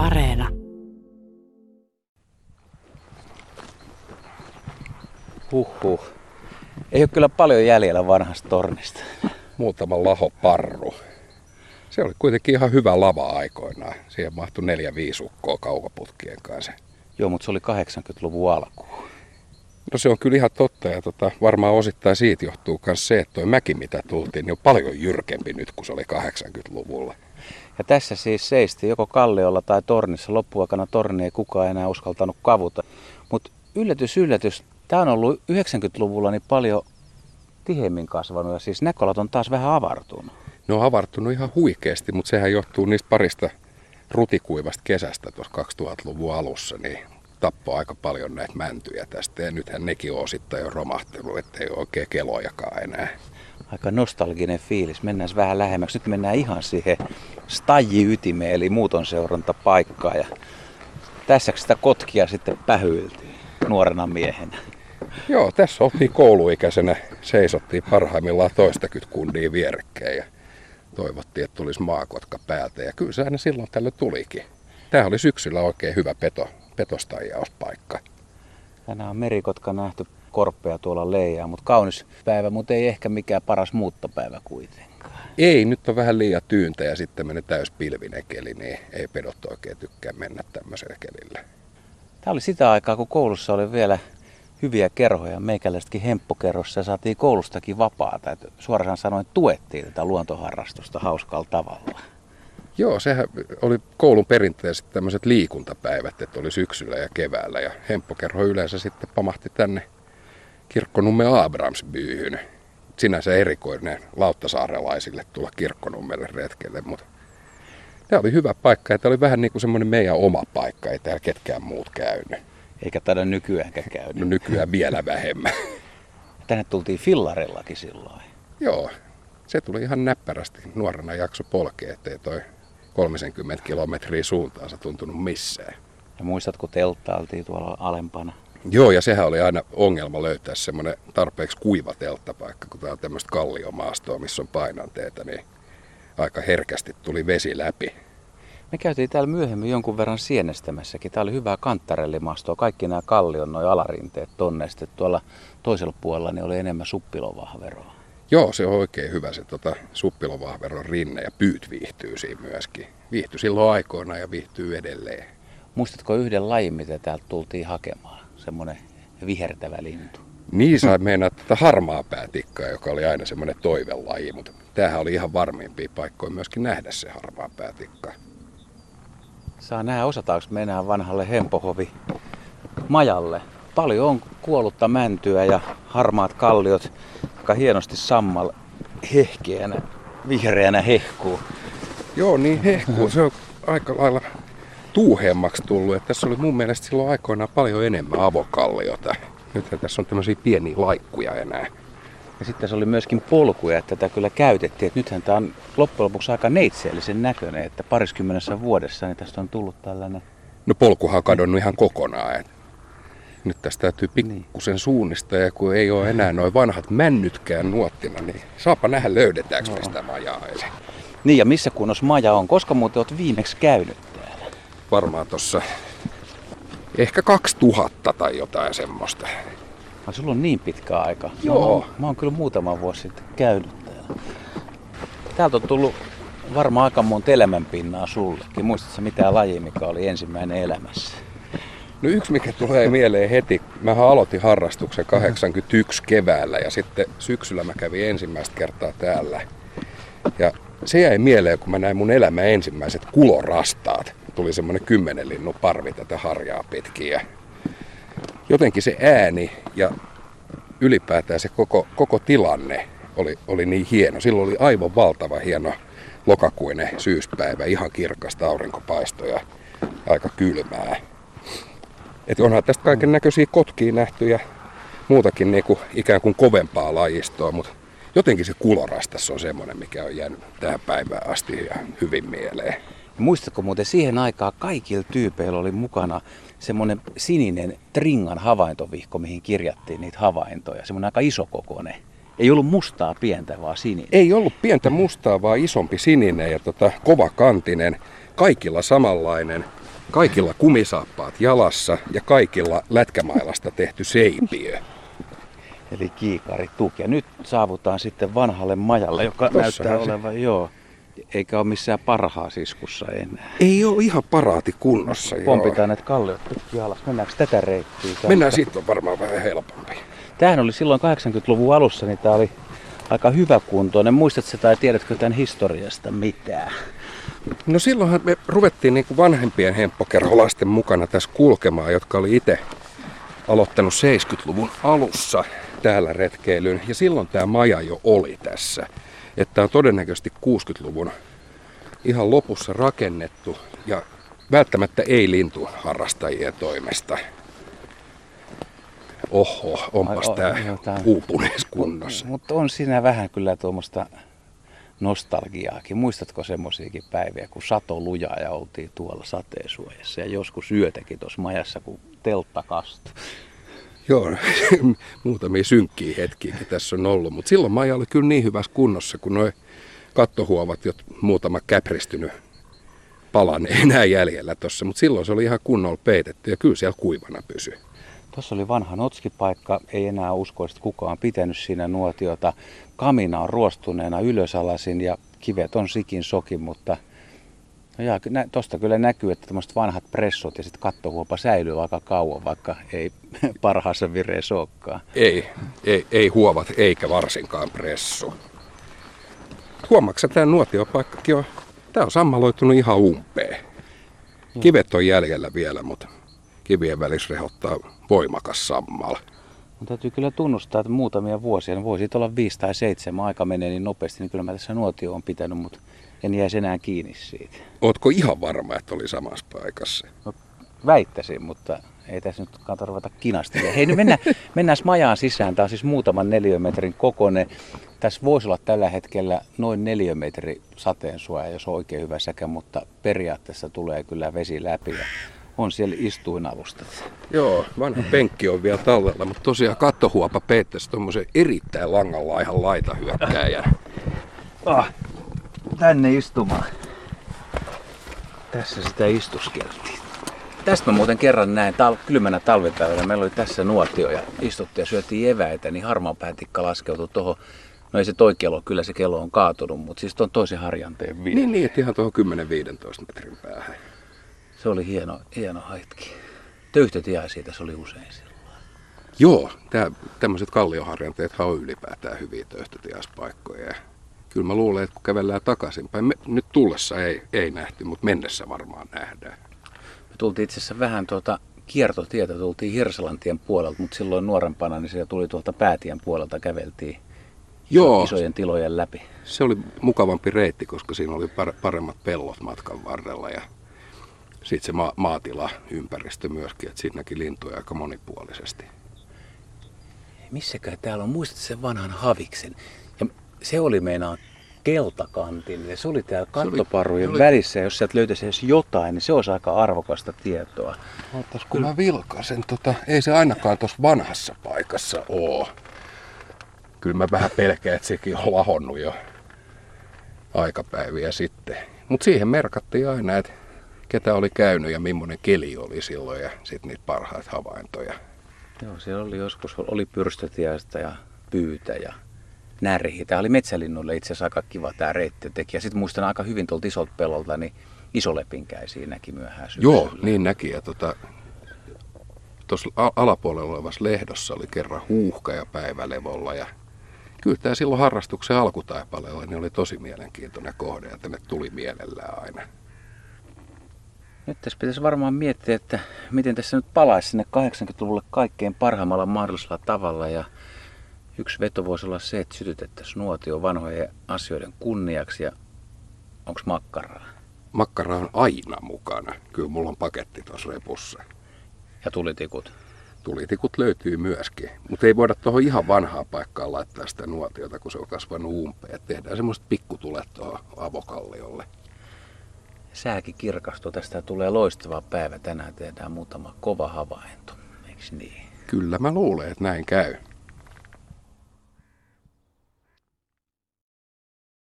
Areena. Huhhuh. Ei ole kyllä paljon jäljellä vanhasta tornista. Muutama laho parru. Se oli kuitenkin ihan hyvä lava aikoinaan. Siihen mahtui neljä viisukkoa kaukaputkien kanssa. Joo, mutta se oli 80-luvun alku. No se on kyllä ihan totta ja tota, varmaan osittain siitä johtuu myös se, että tuo mäki mitä tultiin niin on paljon jyrkempi nyt kuin se oli 80-luvulla. Ja tässä siis seisti joko kalliolla tai tornissa. Loppuaikana torni ei kukaan enää uskaltanut kavuta. Mutta yllätys, yllätys. Tämä on ollut 90-luvulla niin paljon tiheemmin kasvanut ja siis näköalat on taas vähän avartunut. Ne on avartunut ihan huikeasti, mutta sehän johtuu niistä parista rutikuivasta kesästä tuossa 2000-luvun alussa, niin tappoi aika paljon näitä mäntyjä tästä. Ja nythän nekin on osittain jo romahtellut, ettei ole oikein kelojakaan enää. Aika nostalginen fiilis. Mennään vähän lähemmäksi. Nyt mennään ihan siihen staji-ytimeen, eli muuton seurantapaikkaan. Ja tässä sitä kotkia sitten pähyiltiin nuorena miehenä. Joo, tässä oltiin kouluikäisenä, seisottiin parhaimmillaan toistakymmentä kundia vierekkäin ja toivottiin, että tulisi maakotka päältä. Ja kyllä se aina silloin tällöin tulikin. Tämä oli syksyllä oikein hyvä peto, petostaijauspaikka. Tänään on merikotka nähty korppeja tuolla leijaa, mutta kaunis päivä, mutta ei ehkä mikään paras muuttopäivä kuitenkaan. Ei, nyt on vähän liian tyyntä ja sitten mennyt täys pilvinen keli, niin ei pedot oikein tykkää mennä tämmöisellä kelillä. Tämä oli sitä aikaa, kun koulussa oli vielä hyviä kerhoja. Meikäläisetkin hemppokerrossa ja saatiin koulustakin vapaata. Että suoraan sanoen tuettiin tätä luontoharrastusta hauskalla tavalla. Joo, sehän oli koulun perinteiset tämmöiset liikuntapäivät, että oli syksyllä ja keväällä. Ja hemppokerho yleensä sitten pamahti tänne kirkkonumme Abrahamsbyyhyn. Sinänsä erikoinen lauttasaarelaisille tulla kirkkonummelle retkelle, mutta tämä oli hyvä paikka ja tämä oli vähän niin kuin semmoinen meidän oma paikka, ei täällä ketkään muut käynyt. Eikä taida nykyäänkään käydä. No nykyään vielä vähemmän. Tänne tultiin fillarellakin silloin. Joo, se tuli ihan näppärästi. Nuorena jakso polkea, ettei toi 30 kilometriä suuntaansa tuntunut missään. Ja muistatko telttailtiin tuolla alempana? Joo, ja sehän oli aina ongelma löytää semmoinen tarpeeksi kuiva telttapaikka, kun tämä on tämmöistä kalliomaastoa, missä on painanteita, niin aika herkästi tuli vesi läpi. Me käytiin täällä myöhemmin jonkun verran sienestämässäkin. Tää oli hyvää kanttarellimaastoa. Kaikki nämä kallion noin alarinteet tonne. Sitten tuolla toisella puolella niin oli enemmän suppilovahveroa. Joo, se on oikein hyvä se tota, suppilovahveron rinne ja pyyt viihtyy siinä myöskin. Viihtyi silloin aikoina ja viihtyy edelleen. Muistatko yhden lajin, mitä täältä tultiin hakemaan? Semmoinen vihertävä lintu. Niin sai mennä tätä harmaa päätikkaa, joka oli aina semmoinen toivelaji, mutta tämähän oli ihan varmimpia paikkoja myöskin nähdä se harmaa päätikka. Saa nähdä, osataanko mennä vanhalle Hempohovi majalle. Paljon on kuollutta mäntyä ja harmaat kalliot, jotka hienosti sammal hehkeänä, vihreänä hehkuu. Joo, niin hehkuu. Se on aika lailla tuuheemmaksi tullut. Että tässä oli mun mielestä silloin aikoinaan paljon enemmän avokalliota. Nyt tässä on tämmöisiä pieniä laikkuja enää. Ja sitten se oli myöskin polkuja, että tätä kyllä käytettiin. Että nythän tämä on loppujen lopuksi aika neitseellisen näköinen, että pariskymmenessä vuodessa niin tästä on tullut tällainen... No polkuhan on kadonnut ihan kokonaan. Et nyt tästä täytyy pikkusen niin. suunnistaa ja kun ei ole enää noin vanhat männytkään nuottina, niin saapa nähdä löydetäänkö no. sitä majaa. Niin ja missä kunnossa maja on? Koska muuten olet viimeksi käynyt? Varmaan tuossa ehkä 2000 tai jotain semmoista. Ai sulla on niin pitkä aika. Joo. Mä, mä oon kyllä muutama vuosi sitten käynyt täällä. Täältä on tullut varmaan aika monta elämänpinnaa sullekin. Muistatko mitään laji, mikä oli ensimmäinen elämässä? No yksi, mikä tulee mieleen heti. Mä aloitin harrastuksen 81 keväällä ja sitten syksyllä mä kävin ensimmäistä kertaa täällä. Ja se jäi mieleen, kun mä näin mun elämän ensimmäiset kulorastaat. Tuli semmonen kymmenen linnun parvi tätä harjaa pitkin ja jotenkin se ääni ja ylipäätään se koko, koko tilanne oli, oli niin hieno. Silloin oli aivan valtava hieno lokakuinen syyspäivä, ihan kirkasta aurinkopaistoja, aika kylmää. Et onhan tästä kaiken näköisiä kotkia nähty ja muutakin niin kuin ikään kuin kovempaa lajistoa, mutta jotenkin se kulorastas on semmoinen, mikä on jäänyt tähän päivään asti ja hyvin mieleen. Muistatko muuten siihen aikaan kaikilla tyypeillä oli mukana semmoinen sininen Tringan havaintovihko, mihin kirjattiin niitä havaintoja. Semmoinen aika iso kokoinen. Ei ollut mustaa pientä, vaan sininen. Ei ollut pientä mustaa, vaan isompi sininen ja tota, kova kantinen. Kaikilla samanlainen. Kaikilla kumisaappaat jalassa ja kaikilla lätkämailasta tehty seipiö. Eli kiikari tuki. Ja nyt saavutaan sitten vanhalle majalle, joka Tossahan näyttää se- olevan, joo, eikä ole missään parhaassa iskussa enää. Ei ole ihan paraati kunnossa. Pompitaan näitä kalliot pitkin alas. Mennäänkö tätä reittiä? kautta? Mennään siitä on varmaan vähän helpompi. Tämähän oli silloin 80-luvun alussa, niin tämä oli aika hyvä kuntoinen. Muistatko tai tiedätkö tämän historiasta mitään? No silloinhan me ruvettiin niin kuin vanhempien hemppokerholaisten mukana tässä kulkemaan, jotka oli itse aloittanut 70-luvun alussa täällä retkeilyn. Ja silloin tämä maja jo oli tässä. Että on todennäköisesti 60-luvun ihan lopussa rakennettu ja välttämättä ei lintuharrastajien toimesta. Oho, onpas Ai, tää uupuneessa kunnossa. Mutta on siinä vähän kyllä tuommoista nostalgiaakin. Muistatko semmoisiakin päiviä, kun sato lujaa ja oltiin tuolla sateensuojassa ja joskus yötäkin tuossa majassa, kun teltta kastui. Joo, muutamia synkkiä hetkiäkin tässä on ollut, mutta silloin Maija oli kyllä niin hyvässä kunnossa, kun noin kattohuovat, jo muutama käpristynyt palan enää jäljellä tuossa, mutta silloin se oli ihan kunnolla peitetty ja kyllä siellä kuivana pysyi. Tuossa oli vanha notskipaikka, ei enää uskoisi, kukaan pitänyt siinä nuotiota. Kamina on ruostuneena ylösalasin ja kivet on sikin sokin, mutta no jaa, nä, tosta kyllä näkyy, että tämmöiset vanhat pressot ja sitten kattohuopa säilyy aika kauan, vaikka ei parhaassa vireessä olekaan. Ei, ei, ei huovat eikä varsinkaan pressu. Huomaatko tämä nuotiopaikkakin on, tämä on sammaloitunut ihan umpeen. Kivet on jäljellä vielä, mutta kivien välissä rehottaa voimakas sammal. Mun täytyy kyllä tunnustaa, että muutamia vuosia, niin voisi olla viisi tai seitsemän, aika menee niin nopeasti, niin kyllä mä tässä nuotio on pitänyt, mutta en jäisi enää kiinni siitä. Ootko ihan varma, että oli samassa paikassa? Väittäisin, mutta ei tässä nyt kannata ruveta kinastelemaan. Hei, nyt mennään, mennään majaan sisään. Tämä on siis muutaman neliömetrin kokoinen. Tässä voisi olla tällä hetkellä noin neliömetri sateensuoja, jos on oikein hyvä säkä, mutta periaatteessa tulee kyllä vesi läpi. Ja on siellä istuinalustat. Joo, vanha penkki on vielä tallella, mutta tosiaan kattohuopa peittäisi tuommoisen erittäin langanlaihan laitahyökkääjän. Ah, tänne istumaan. Tässä sitä istuskeltiin. Tästä mä muuten kerran näin tal- kylmänä talvipäivänä. Meillä oli tässä nuotio ja istuttiin ja syötiin eväitä, niin harmaan päätikka laskeutui tuohon. No ei se toi kello, kyllä se kello on kaatunut, mutta siis tuon toisen harjanteen vielä. Niin, niin, ihan tuohon 10-15 metrin päähän. Se oli hieno, hieno hetki. Siitä se oli usein silloin. Joo, tämmöiset kallioharjanteethan on ylipäätään hyviä töyhtötiaspaikkoja. Kyllä mä luulen, että kun kävellään takaisinpäin, me, nyt tullessa ei, ei nähty, mutta mennessä varmaan nähdään. Me tultiin itse asiassa vähän tuota kiertotietä, tultiin Hirsalantien puolelta, mutta silloin nuorempana niin siellä tuli tuolta päätien puolelta käveltiin Joo, isojen tilojen läpi. se oli mukavampi reitti, koska siinä oli par- paremmat pellot matkan varrella ja sitten se ma- maatila ympäristö myöskin, että siinäkin lintuja aika monipuolisesti. Missäkään täällä on, muistat sen vanhan haviksen? Se oli meinaa keltakantin, ja se oli täällä kattoparujen se oli- välissä, jos sieltä löytäisi edes jotain, niin se olisi aika arvokasta tietoa. Ootas, kun mä vilkaisen, tota, ei se ainakaan tuossa vanhassa paikassa oo. Kyllä mä vähän pelkään, että sekin on lahonnut jo aikapäiviä sitten. Mutta siihen merkattiin aina, että ketä oli käynyt ja millainen keli oli silloin ja sitten niitä parhaita havaintoja. Joo, siellä oli joskus, oli pyrstötiaista ja pyytä ja närhi. Tämä oli metsälinnulle itse asiassa aika kiva tämä reitti teki. Ja sitten muistan aika hyvin tuolta isolta pellolta, niin isolepinkäisiä näki myöhään syksyllä. Joo, niin näki. Ja tota, tuossa alapuolella olevassa lehdossa oli kerran huuhka ja päivälevolla. Ja kyllä tämä silloin harrastuksen alkutaipaleella niin oli tosi mielenkiintoinen kohde ja tänne tuli mielellään aina. Nyt tässä pitäisi varmaan miettiä, että miten tässä nyt palaisi sinne 80-luvulle kaikkein parhaimmalla mahdollisella tavalla. Ja yksi veto voisi olla se, että sytytettäisiin nuotio vanhojen asioiden kunniaksi. Ja onko makkaraa? Makkara on aina mukana. Kyllä mulla on paketti tuossa repussa. Ja tulitikut. Tulitikut löytyy myöskin, mutta ei voida tuohon ihan vanhaan paikkaan laittaa sitä nuotiota, kun se on kasvanut umpeen. Tehdään semmoiset pikkutulet tuohon avokalliolle. Sääkin kirkastuu. Tästä tulee loistava päivä. Tänään tehdään muutama kova havainto. Eikö niin? Kyllä mä luulen, että näin käy.